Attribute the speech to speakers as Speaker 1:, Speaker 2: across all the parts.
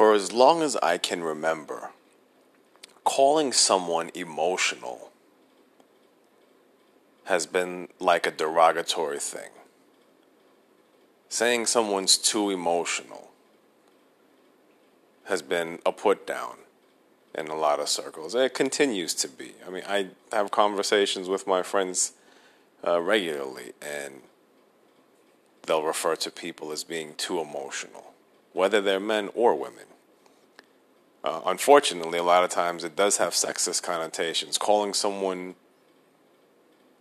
Speaker 1: For as long as I can remember, calling someone emotional has been like a derogatory thing. Saying someone's too emotional has been a put down in a lot of circles. It continues to be. I mean, I have conversations with my friends uh, regularly, and they'll refer to people as being too emotional, whether they're men or women. Uh, unfortunately, a lot of times it does have sexist connotations. Calling someone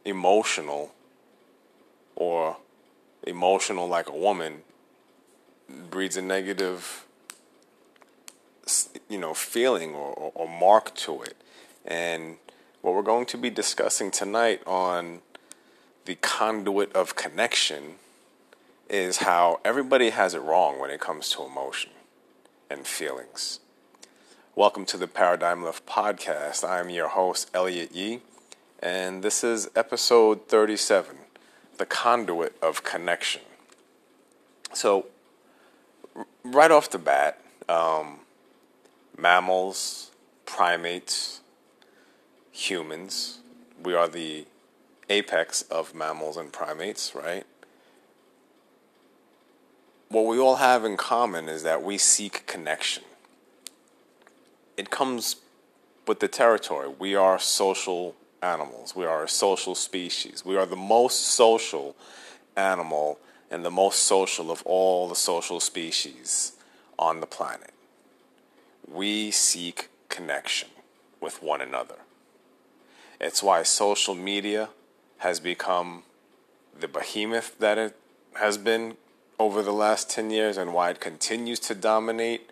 Speaker 1: emotional or emotional like a woman breeds a negative you know feeling or, or, or, mark to it and what we're going to be discussing tonight on the conduit of connection is how everybody has it wrong when it comes to emotion and feelings welcome to the paradigm lift podcast i'm your host elliot yee and this is episode 37 the conduit of connection. So, right off the bat, um, mammals, primates, humans, we are the apex of mammals and primates, right? What we all have in common is that we seek connection. It comes with the territory. We are social animals. We are a social species. We are the most social animal and the most social of all the social species on the planet. We seek connection with one another. It's why social media has become the behemoth that it has been over the last 10 years and why it continues to dominate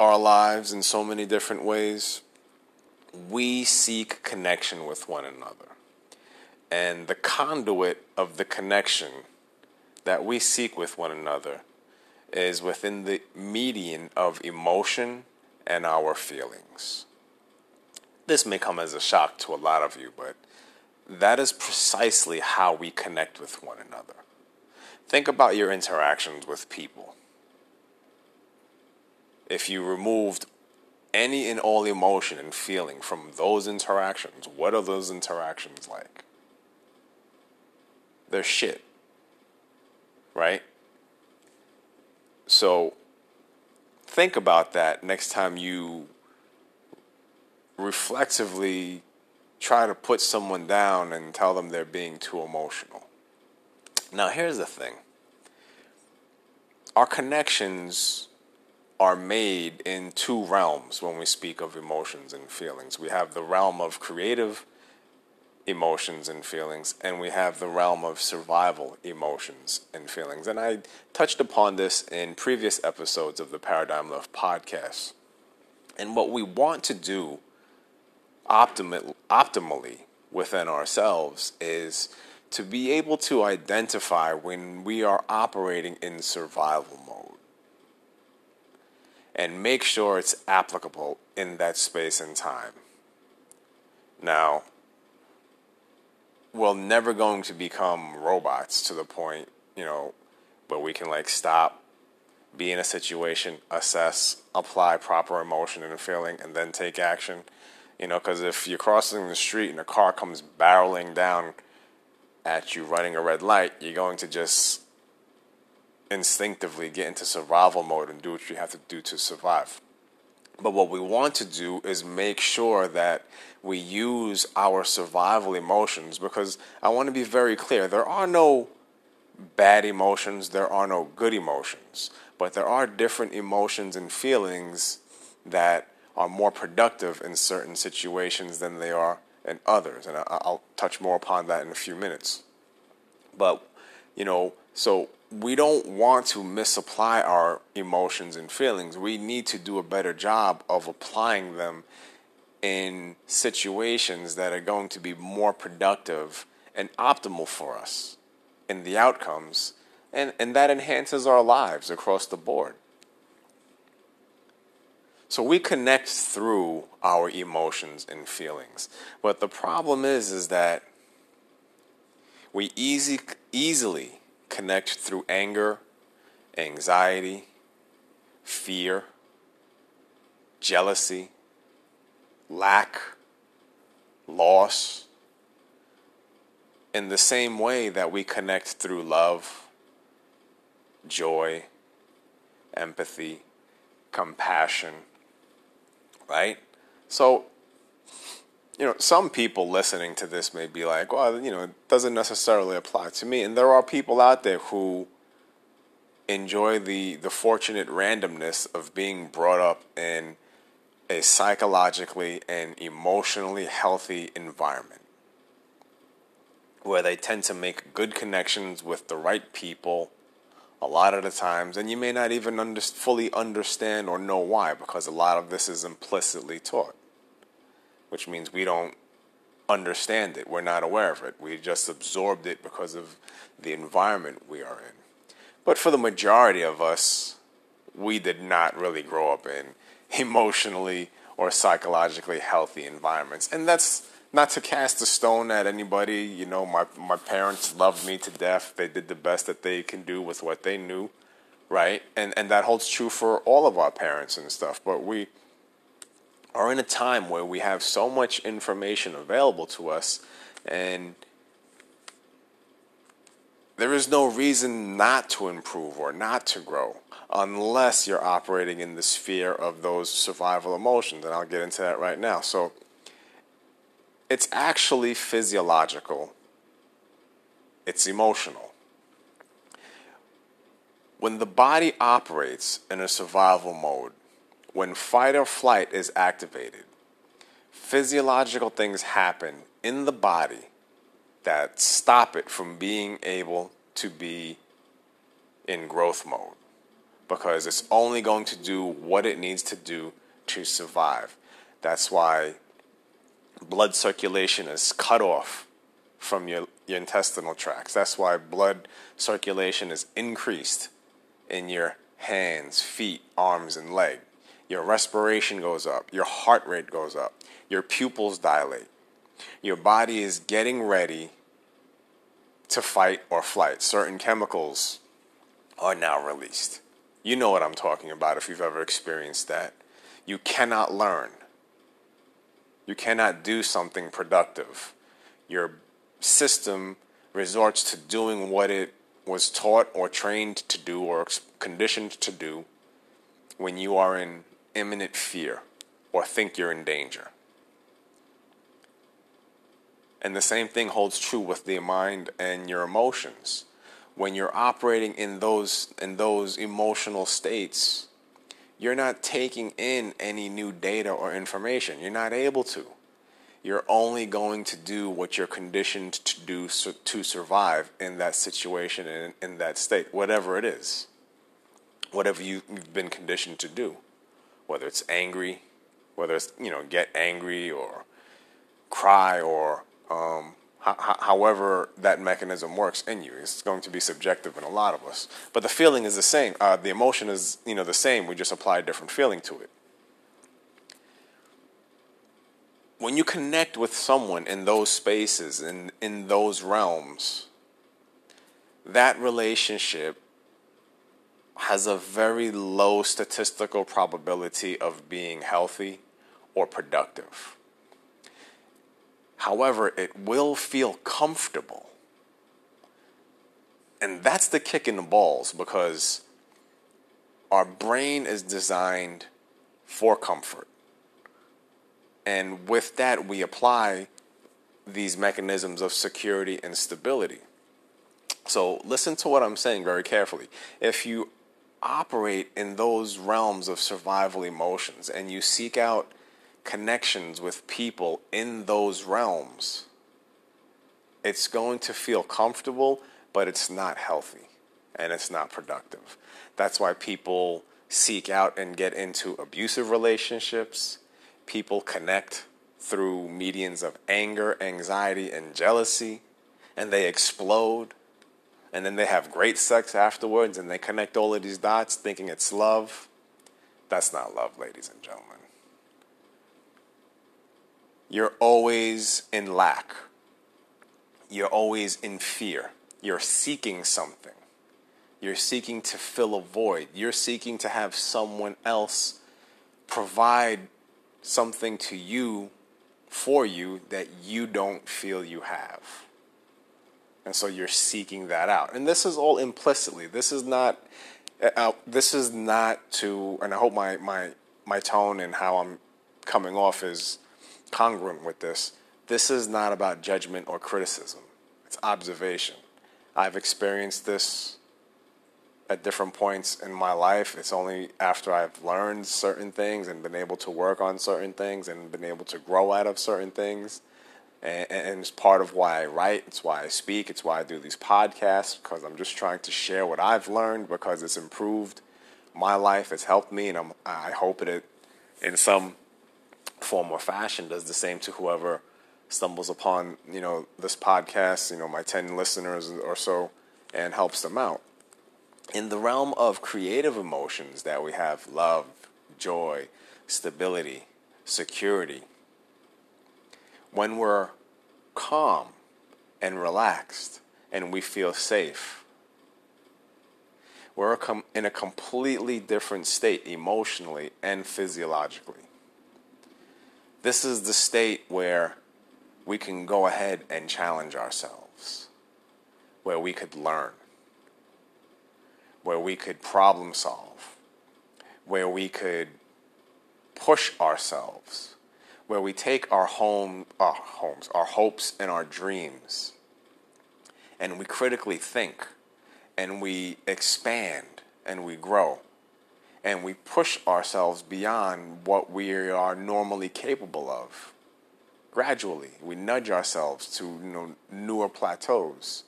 Speaker 1: our lives in so many different ways we seek connection with one another. And the conduit of the connection that we seek with one another is within the median of emotion and our feelings. This may come as a shock to a lot of you, but that is precisely how we connect with one another. Think about your interactions with people. If you removed any and all emotion and feeling from those interactions, what are those interactions like? They're shit. Right? So think about that next time you reflexively try to put someone down and tell them they're being too emotional. Now, here's the thing our connections are made in two realms when we speak of emotions and feelings. We have the realm of creative emotions and feelings, and we have the realm of survival emotions and feelings. And I touched upon this in previous episodes of the Paradigm Lift podcast. And what we want to do optimally within ourselves is to be able to identify when we are operating in survival mode and make sure it's applicable in that space and time. Now, we're never going to become robots to the point, you know, where we can like stop, be in a situation, assess, apply proper emotion and feeling, and then take action. You know, because if you're crossing the street and a car comes barreling down at you running a red light, you're going to just instinctively get into survival mode and do what you have to do to survive. But what we want to do is make sure that we use our survival emotions because I want to be very clear there are no bad emotions, there are no good emotions, but there are different emotions and feelings that are more productive in certain situations than they are in others. And I'll touch more upon that in a few minutes. But, you know, so we don't want to misapply our emotions and feelings. We need to do a better job of applying them in situations that are going to be more productive and optimal for us in the outcomes. And, and that enhances our lives across the board. So we connect through our emotions and feelings. But the problem is is that we easy, easily connect through anger, anxiety, fear, jealousy, lack, loss, in the same way that we connect through love, joy, empathy, compassion, right? So, you know, some people listening to this may be like, well, you know, it doesn't necessarily apply to me. And there are people out there who enjoy the, the fortunate randomness of being brought up in a psychologically and emotionally healthy environment where they tend to make good connections with the right people a lot of the times, and you may not even under, fully understand or know why because a lot of this is implicitly taught, which means we don't understand it. We're not aware of it. We just absorbed it because of the environment we are in. But for the majority of us, we did not really grow up in emotionally or psychologically healthy environments. And that's not to cast a stone at anybody. You know, my my parents loved me to death. They did the best that they can do with what they knew, right? And and that holds true for all of our parents and stuff. But we are in a time where we have so much information available to us and there is no reason not to improve or not to grow unless you're operating in the sphere of those survival emotions and I'll get into that right now. So it's actually physiological, it's emotional. When the body operates in a survival mode, when fight or flight is activated, physiological things happen in the body that stop it from being able to be in growth mode because it's only going to do what it needs to do to survive. That's why blood circulation is cut off from your, your intestinal tracts. That's why blood circulation is increased in your hands, feet, arms, and leg. Your respiration goes up, your heart rate goes up, your pupils dilate. Your body is getting ready to fight or flight. Certain chemicals are now released. You know what I'm talking about if you've ever experienced that. You cannot learn you cannot do something productive. Your system resorts to doing what it was taught or trained to do or conditioned to do when you are in imminent fear or think you're in danger. And the same thing holds true with the mind and your emotions. When you're operating in those in those emotional states, you're not taking in any new data or information. You're not able to. You're only going to do what you're conditioned to do so, to survive in that situation and in, in that state, whatever it is, whatever you've been conditioned to do, whether it's angry, whether it's you know get angry or cry or um, however that mechanism works in you. It's going to be subjective in a lot of us. But the feeling is the same. Uh, the emotion is, you know, the same. We just apply a different feeling to it. When you connect with someone in those spaces and in, in those realms, that relationship has a very low statistical probability of being healthy or productive. However, it will feel comfortable. And that's the kick in the balls because our brain is designed for comfort. And with that, we apply these mechanisms of security and stability. So, listen to what I'm saying very carefully. If you operate in those realms of survival emotions and you seek out connections with people in those realms, it's going to feel comfortable, but it's not healthy and it's not productive. That's why people seek out and get into abusive relationships. People connect through medians of anger, anxiety, and jealousy, and they explode. And then they have great sex afterwards and they connect all of these dots thinking it's love. That's not love, ladies and gentlemen you're always in lack. You're always in fear. You're seeking something. You're seeking to fill a void. You're seeking to have someone else provide something to you for you that you don't feel you have. And so you're seeking that out. And this is all implicitly. This is not uh, uh this is not to and I hope my my my tone and how I'm coming off is congruent with this. This is not about judgment or criticism. It's observation. I've experienced this at different points in my life. It's only after I've learned certain things and been able to work on certain things and been able to grow out of certain things. And, and it's part of why I write. It's why I speak. It's why I do these podcasts because I'm just trying to share what I've learned because it's improved my life. It's helped me, and I'm, I hope it in some form or fashion does the same to whoever stumbles upon you know this podcast. You know, my ten listeners or so, and helps them out in the realm of creative emotions that we have love, joy, stability, security, when we're calm and relaxed and we feel safe, we're in a completely different state emotionally and physiologically. This is the state where we can go ahead and challenge ourselves, where we could learn where we could problem solve, where we could push ourselves, where we take our home, our homes, our hopes and our dreams, and we critically think, and we expand, and we grow, and we push ourselves beyond what we are normally capable of. Gradually, we nudge ourselves to you know, newer plateaus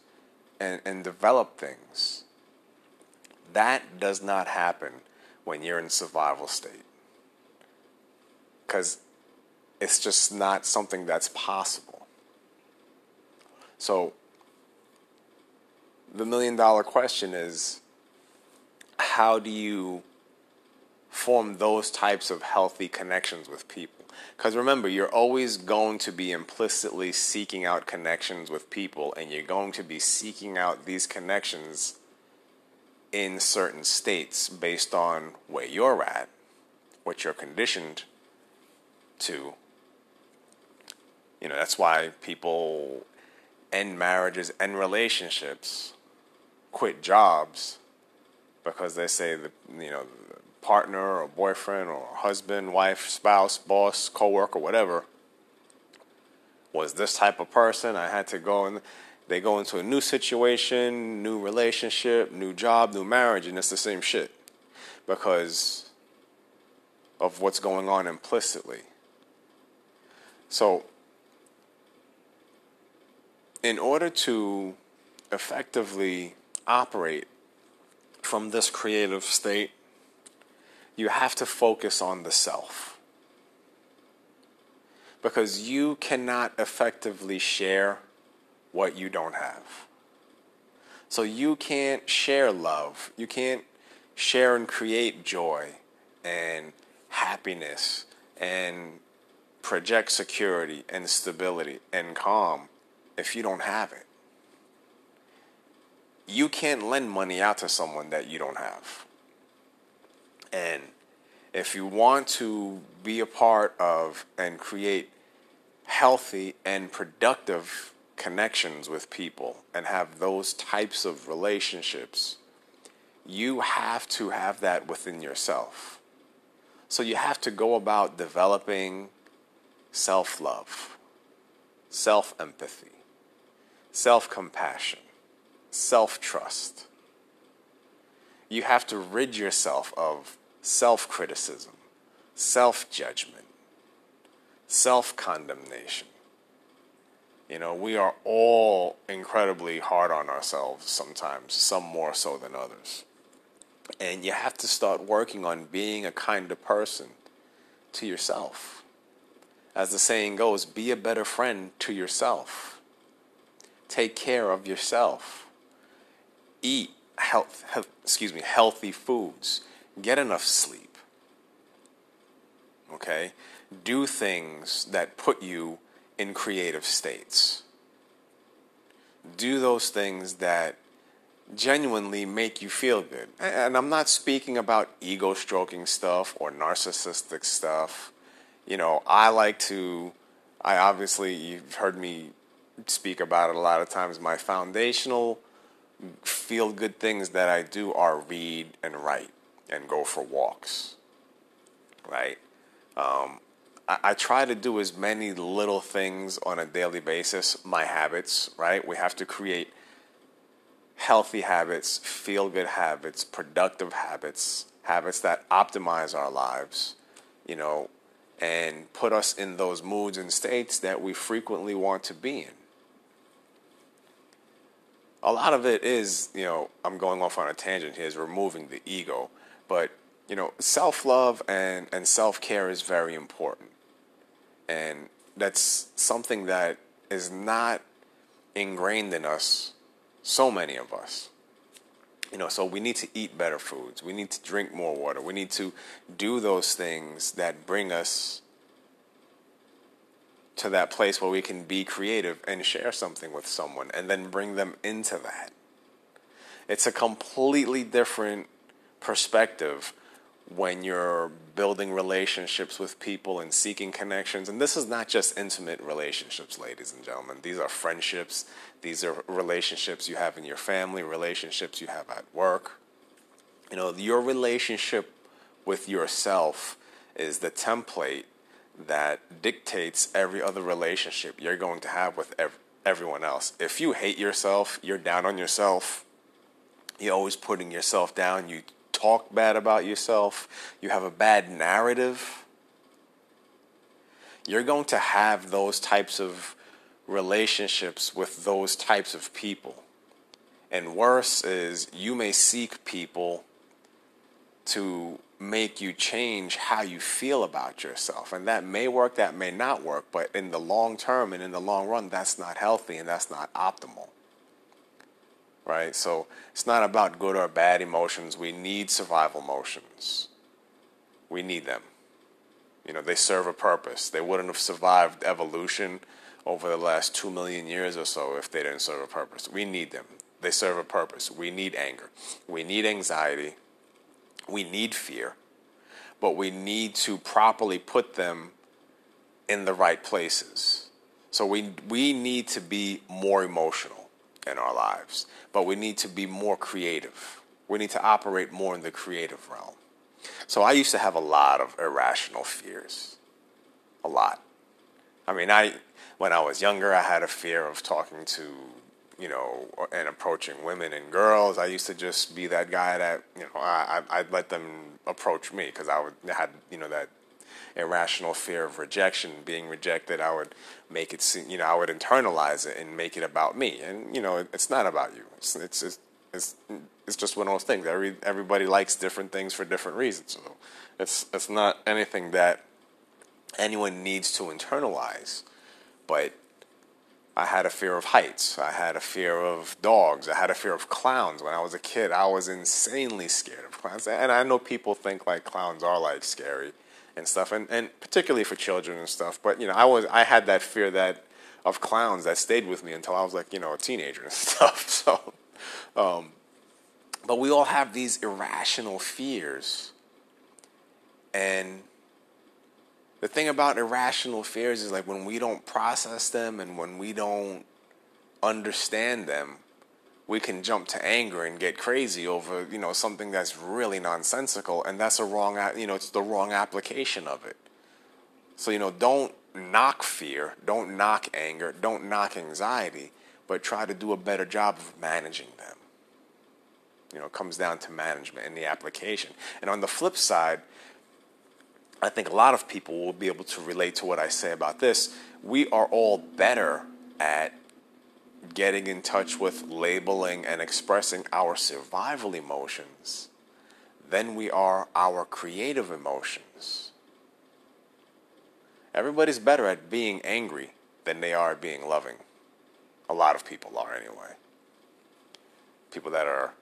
Speaker 1: and, and develop things that does not happen when you're in survival state. Because it's just not something that's possible. So, the million dollar question is how do you form those types of healthy connections with people? Because remember, you're always going to be implicitly seeking out connections with people, and you're going to be seeking out these connections in certain states based on where you're at, what you're conditioned to. You know, that's why people end marriages, end relationships, quit jobs because they say the you know partner or boyfriend or husband, wife, spouse, boss, coworker, whatever was this type of person. I had to go and they go into a new situation, new relationship, new job, new marriage, and it's the same shit because of what's going on implicitly. So, in order to effectively operate from this creative state, you have to focus on the self. Because you cannot effectively share what you don't have. So you can't share love. You can't share and create joy and happiness and project security and stability and calm if you don't have it. You can't lend money out to someone that you don't have. And if you want to be a part of and create healthy and productive connections with people and have those types of relationships, you have to have that within yourself. So you have to go about developing self love, self empathy, self compassion, self trust. You have to rid yourself of self criticism, self judgment, self condemnation. You know, we are all incredibly hard on ourselves sometimes, some more so than others. And you have to start working on being a kinder person to yourself. As the saying goes, be a better friend to yourself. Take care of yourself. Eat health, health excuse me, healthy foods. Get enough sleep. Okay? Do things that put you in creative states. Do those things that genuinely make you feel good. And I'm not speaking about ego stroking stuff or narcissistic stuff. You know, I like to, I obviously, you've heard me speak about it a lot of times. My foundational feel good things that I do are read and write and go for walks. Right? Um, I, I try to do as many little things on a daily basis, my habits, right? We have to create healthy habits, feel good habits, productive habits, habits that optimize our lives, you know, and put us in those moods and states that we frequently want to be in. A lot of it is, you know, I'm going off on a tangent here, is removing the ego. But, you know, self love and, and self care is very important. And that's something that is not ingrained in us, so many of us. You know, so we need to eat better foods. We need to drink more water. We need to do those things that bring us to that place where we can be creative and share something with someone and then bring them into that. It's a completely different perspective when you're building relationships with people and seeking connections. And this is not just intimate relationships, ladies and gentlemen. These are friendships, these are relationships you have in your family, relationships you have at work. You know, your relationship with yourself is the template that dictates every other relationship you're going to have with ev- everyone else. If you hate yourself, you're down on yourself, you're always putting yourself down, you talk bad about yourself, you have a bad narrative, you're going to have those types of relationships with those types of people. And worse is you may seek people to make you change how you feel about yourself. And that may work, that may not work, but in the long term and in the long run, that's not healthy and that's not optimal right? So it's not about good or bad emotions. We need survival emotions. We need them. You know, they serve a purpose. They wouldn't have survived evolution over the last two million years or so if they didn't serve a purpose. We need them. They serve a purpose. We need anger. We need anxiety. We need fear. But we need to properly put them in the right places. So we, we need to be more emotional in our lives, but we need to be more creative. We need to operate more in the creative realm. So I used to have a lot of irrational fears. A lot. I mean, I when I was younger, I had a fear of talking to, you know, and approaching women and girls. I used to just be that guy that, you know, I, I'd let them approach me because I would had, you know, that irrational fear of rejection, being rejected, I would make it seem, you know, I would internalize it and make it about me. And, you know, it's not about you. It's, it's, it's, it's, it's just one of those things. Every, everybody likes different things for different reasons. So it's, it's not anything that anyone needs to internalize. But I had a fear of heights. I had a fear of dogs. I had a fear of clowns. When I was a kid, I was insanely scared of clowns. And I know people think like clowns are like scary and stuff, and, and particularly for children and stuff. But you know, I was I had that fear that of clowns that stayed with me until I was like you know a teenager and stuff. So, um, but we all have these irrational fears, and the thing about irrational fears is like when we don't process them and when we don't understand them we can jump to anger and get crazy over you know something that's really nonsensical and that's a wrong you know it's the wrong application of it. So you know don't knock fear don't knock anger don't knock anxiety but try to do a better job of managing them. You know it comes down to management and the application. And on the flip side i think a lot of people will be able to relate to what i say about this. We are all better at getting in touch with labeling and expressing our survival emotions than we are our creative emotions. Everybody's better at being angry than they are at being loving. A lot of people are, anyway. People that are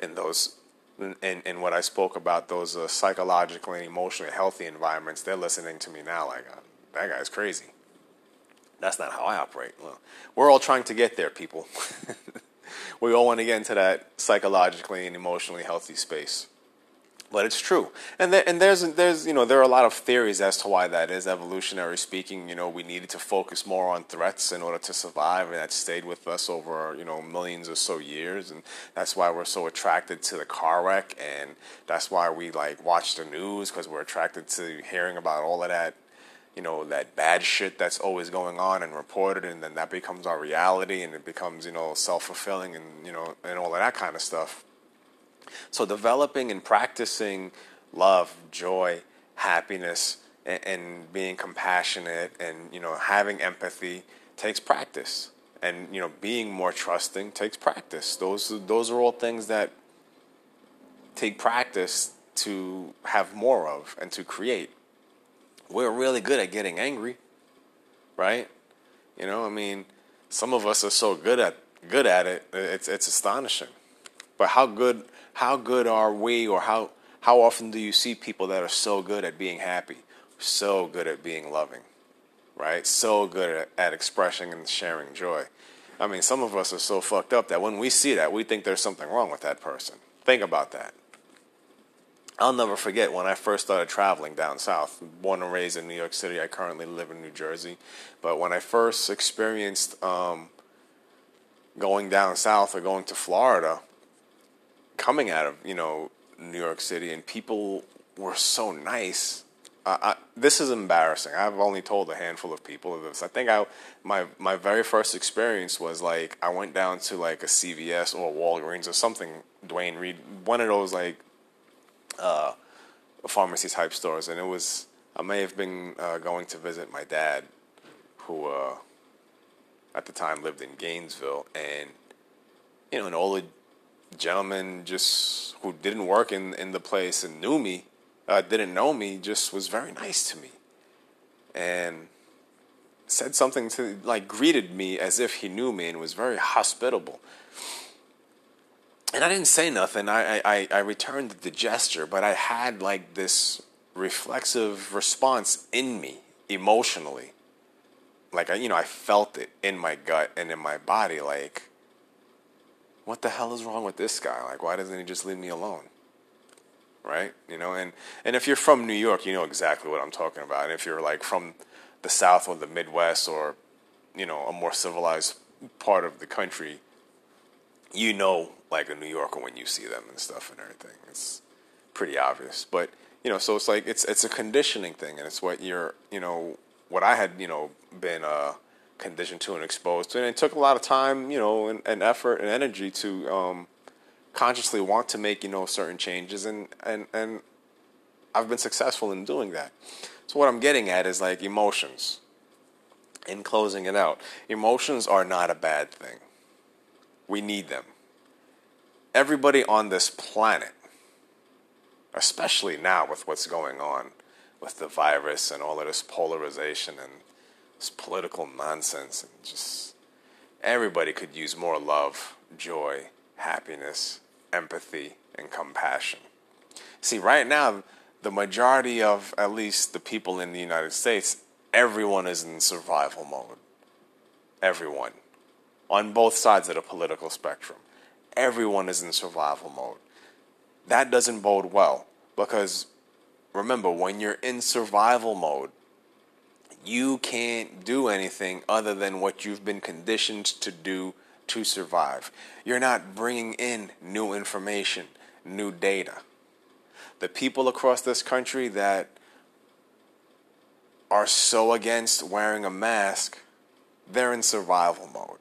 Speaker 1: in those, in, in what I spoke about, those uh, psychologically and emotionally healthy environments, they're listening to me now like, uh, that guy's crazy. That's not how I operate. Well, we're all trying to get there, people. we all want to get into that psychologically and emotionally healthy space. But it's true, and there, and there's there's you know there are a lot of theories as to why that is. Evolutionary speaking, you know, we needed to focus more on threats in order to survive, and that stayed with us over you know millions or so years, and that's why we're so attracted to the car wreck, and that's why we like watch the news because we're attracted to hearing about all of that you know that bad shit that's always going on and reported and then that becomes our reality and it becomes you know self-fulfilling and you know and all of that kind of stuff. So developing and practicing love joy happiness and, and being compassionate and you know having empathy takes practice. And you know being more trusting takes practice. Those those are all things that take practice to have more of and to create we're really good at getting angry, right? You know, I mean, some of us are so good at good at it. It's it's astonishing. But how good how good are we, or how how often do you see people that are so good at being happy, so good at being loving, right? So good at, at expressing and sharing joy. I mean, some of us are so fucked up that when we see that, we think there's something wrong with that person. Think about that. I'll never forget when I first started traveling down south. Born and raised in New York City, I currently live in New Jersey. But when I first experienced um, going down south or going to Florida, coming out of you know New York City, and people were so nice. Uh, I, this is embarrassing. I've only told a handful of people of this. I think I my my very first experience was like I went down to like a CVS or a Walgreens or something. Duane Reade, one of those like pharmacy type stores, and it was I may have been uh, going to visit my dad, who uh, at the time lived in Gainesville, and you know an older gentleman just who didn't work in in the place and knew me, uh, didn't know me, just was very nice to me, and said something to like greeted me as if he knew me and was very hospitable and I didn't say nothing. I, I, I returned the gesture, but I had like this reflexive response in me emotionally. Like, I, you know, I felt it in my gut and in my body. Like, what the hell is wrong with this guy? Like, why doesn't he just leave me alone? Right? You know, and, and if you're from New York, you know exactly what I'm talking about. And if you're like from the South or the Midwest or, you know, a more civilized part of the country, you know like a New Yorker when you see them and stuff and everything. It's pretty obvious. But, you know, so it's like it's it's a conditioning thing and it's what you're you know, what I had, you know, been uh conditioned to and exposed to. And it took a lot of time, you know, and, and effort and energy to um consciously want to make, you know, certain changes and, and, and I've been successful in doing that. So what I'm getting at is like emotions. In closing it out, emotions are not a bad thing. We need them. Everybody on this planet, especially now with what's going on with the virus and all of this polarization and this political nonsense, and just everybody could use more love, joy, happiness, empathy, and compassion. See, right now, the majority of at least the people in the United States, everyone is in survival mode. Everyone on both sides of the political spectrum. Everyone is in survival mode. That doesn't bode well because remember, when you're in survival mode, you can't do anything other than what you've been conditioned to do to survive. You're not bringing in new information, new data. The people across this country that are so against wearing a mask, they're in survival mode.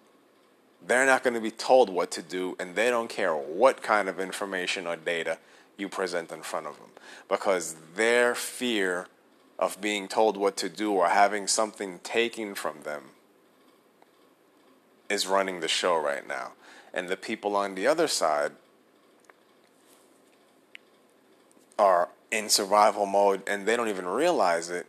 Speaker 1: They're not going to be told what to do, and they don't care what kind of information or data you present in front of them because their fear of being told what to do or having something taken from them is running the show right now. And the people on the other side are in survival mode and they don't even realize it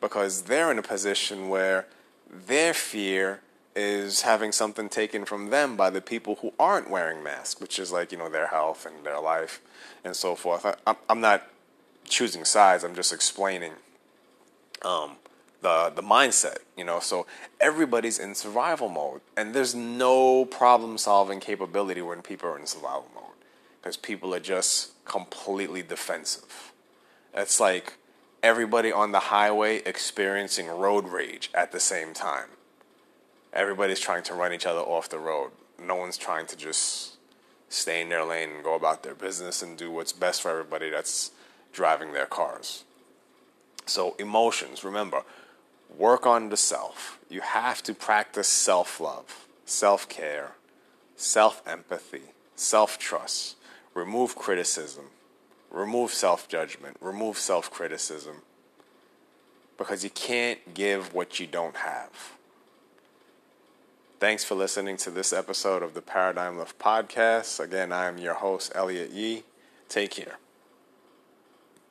Speaker 1: because they're in a position where their fear is having something taken from them by the people who aren't wearing masks, which is like, you know, their health and their life and so forth. I, am not choosing sides, I'm just explaining um, the the mindset, you know. So everybody's in survival mode, and there's no problem solving capability when people are in survival mode because people are just completely defensive. It's like everybody on the highway experiencing road rage at the same time. Everybody's trying to run each other off the road. No one's trying to just stay in their lane and go about their business and do what's best for everybody that's driving their cars. So, emotions, remember, work on the self. You have to practice self love, self care, self empathy, self trust. Remove criticism, remove self judgment, remove self criticism. Because you can't give what you don't have. Thanks for listening to this episode of the Paradigm Lift Podcast. Again, I am your host, Elliot Yee. Take care.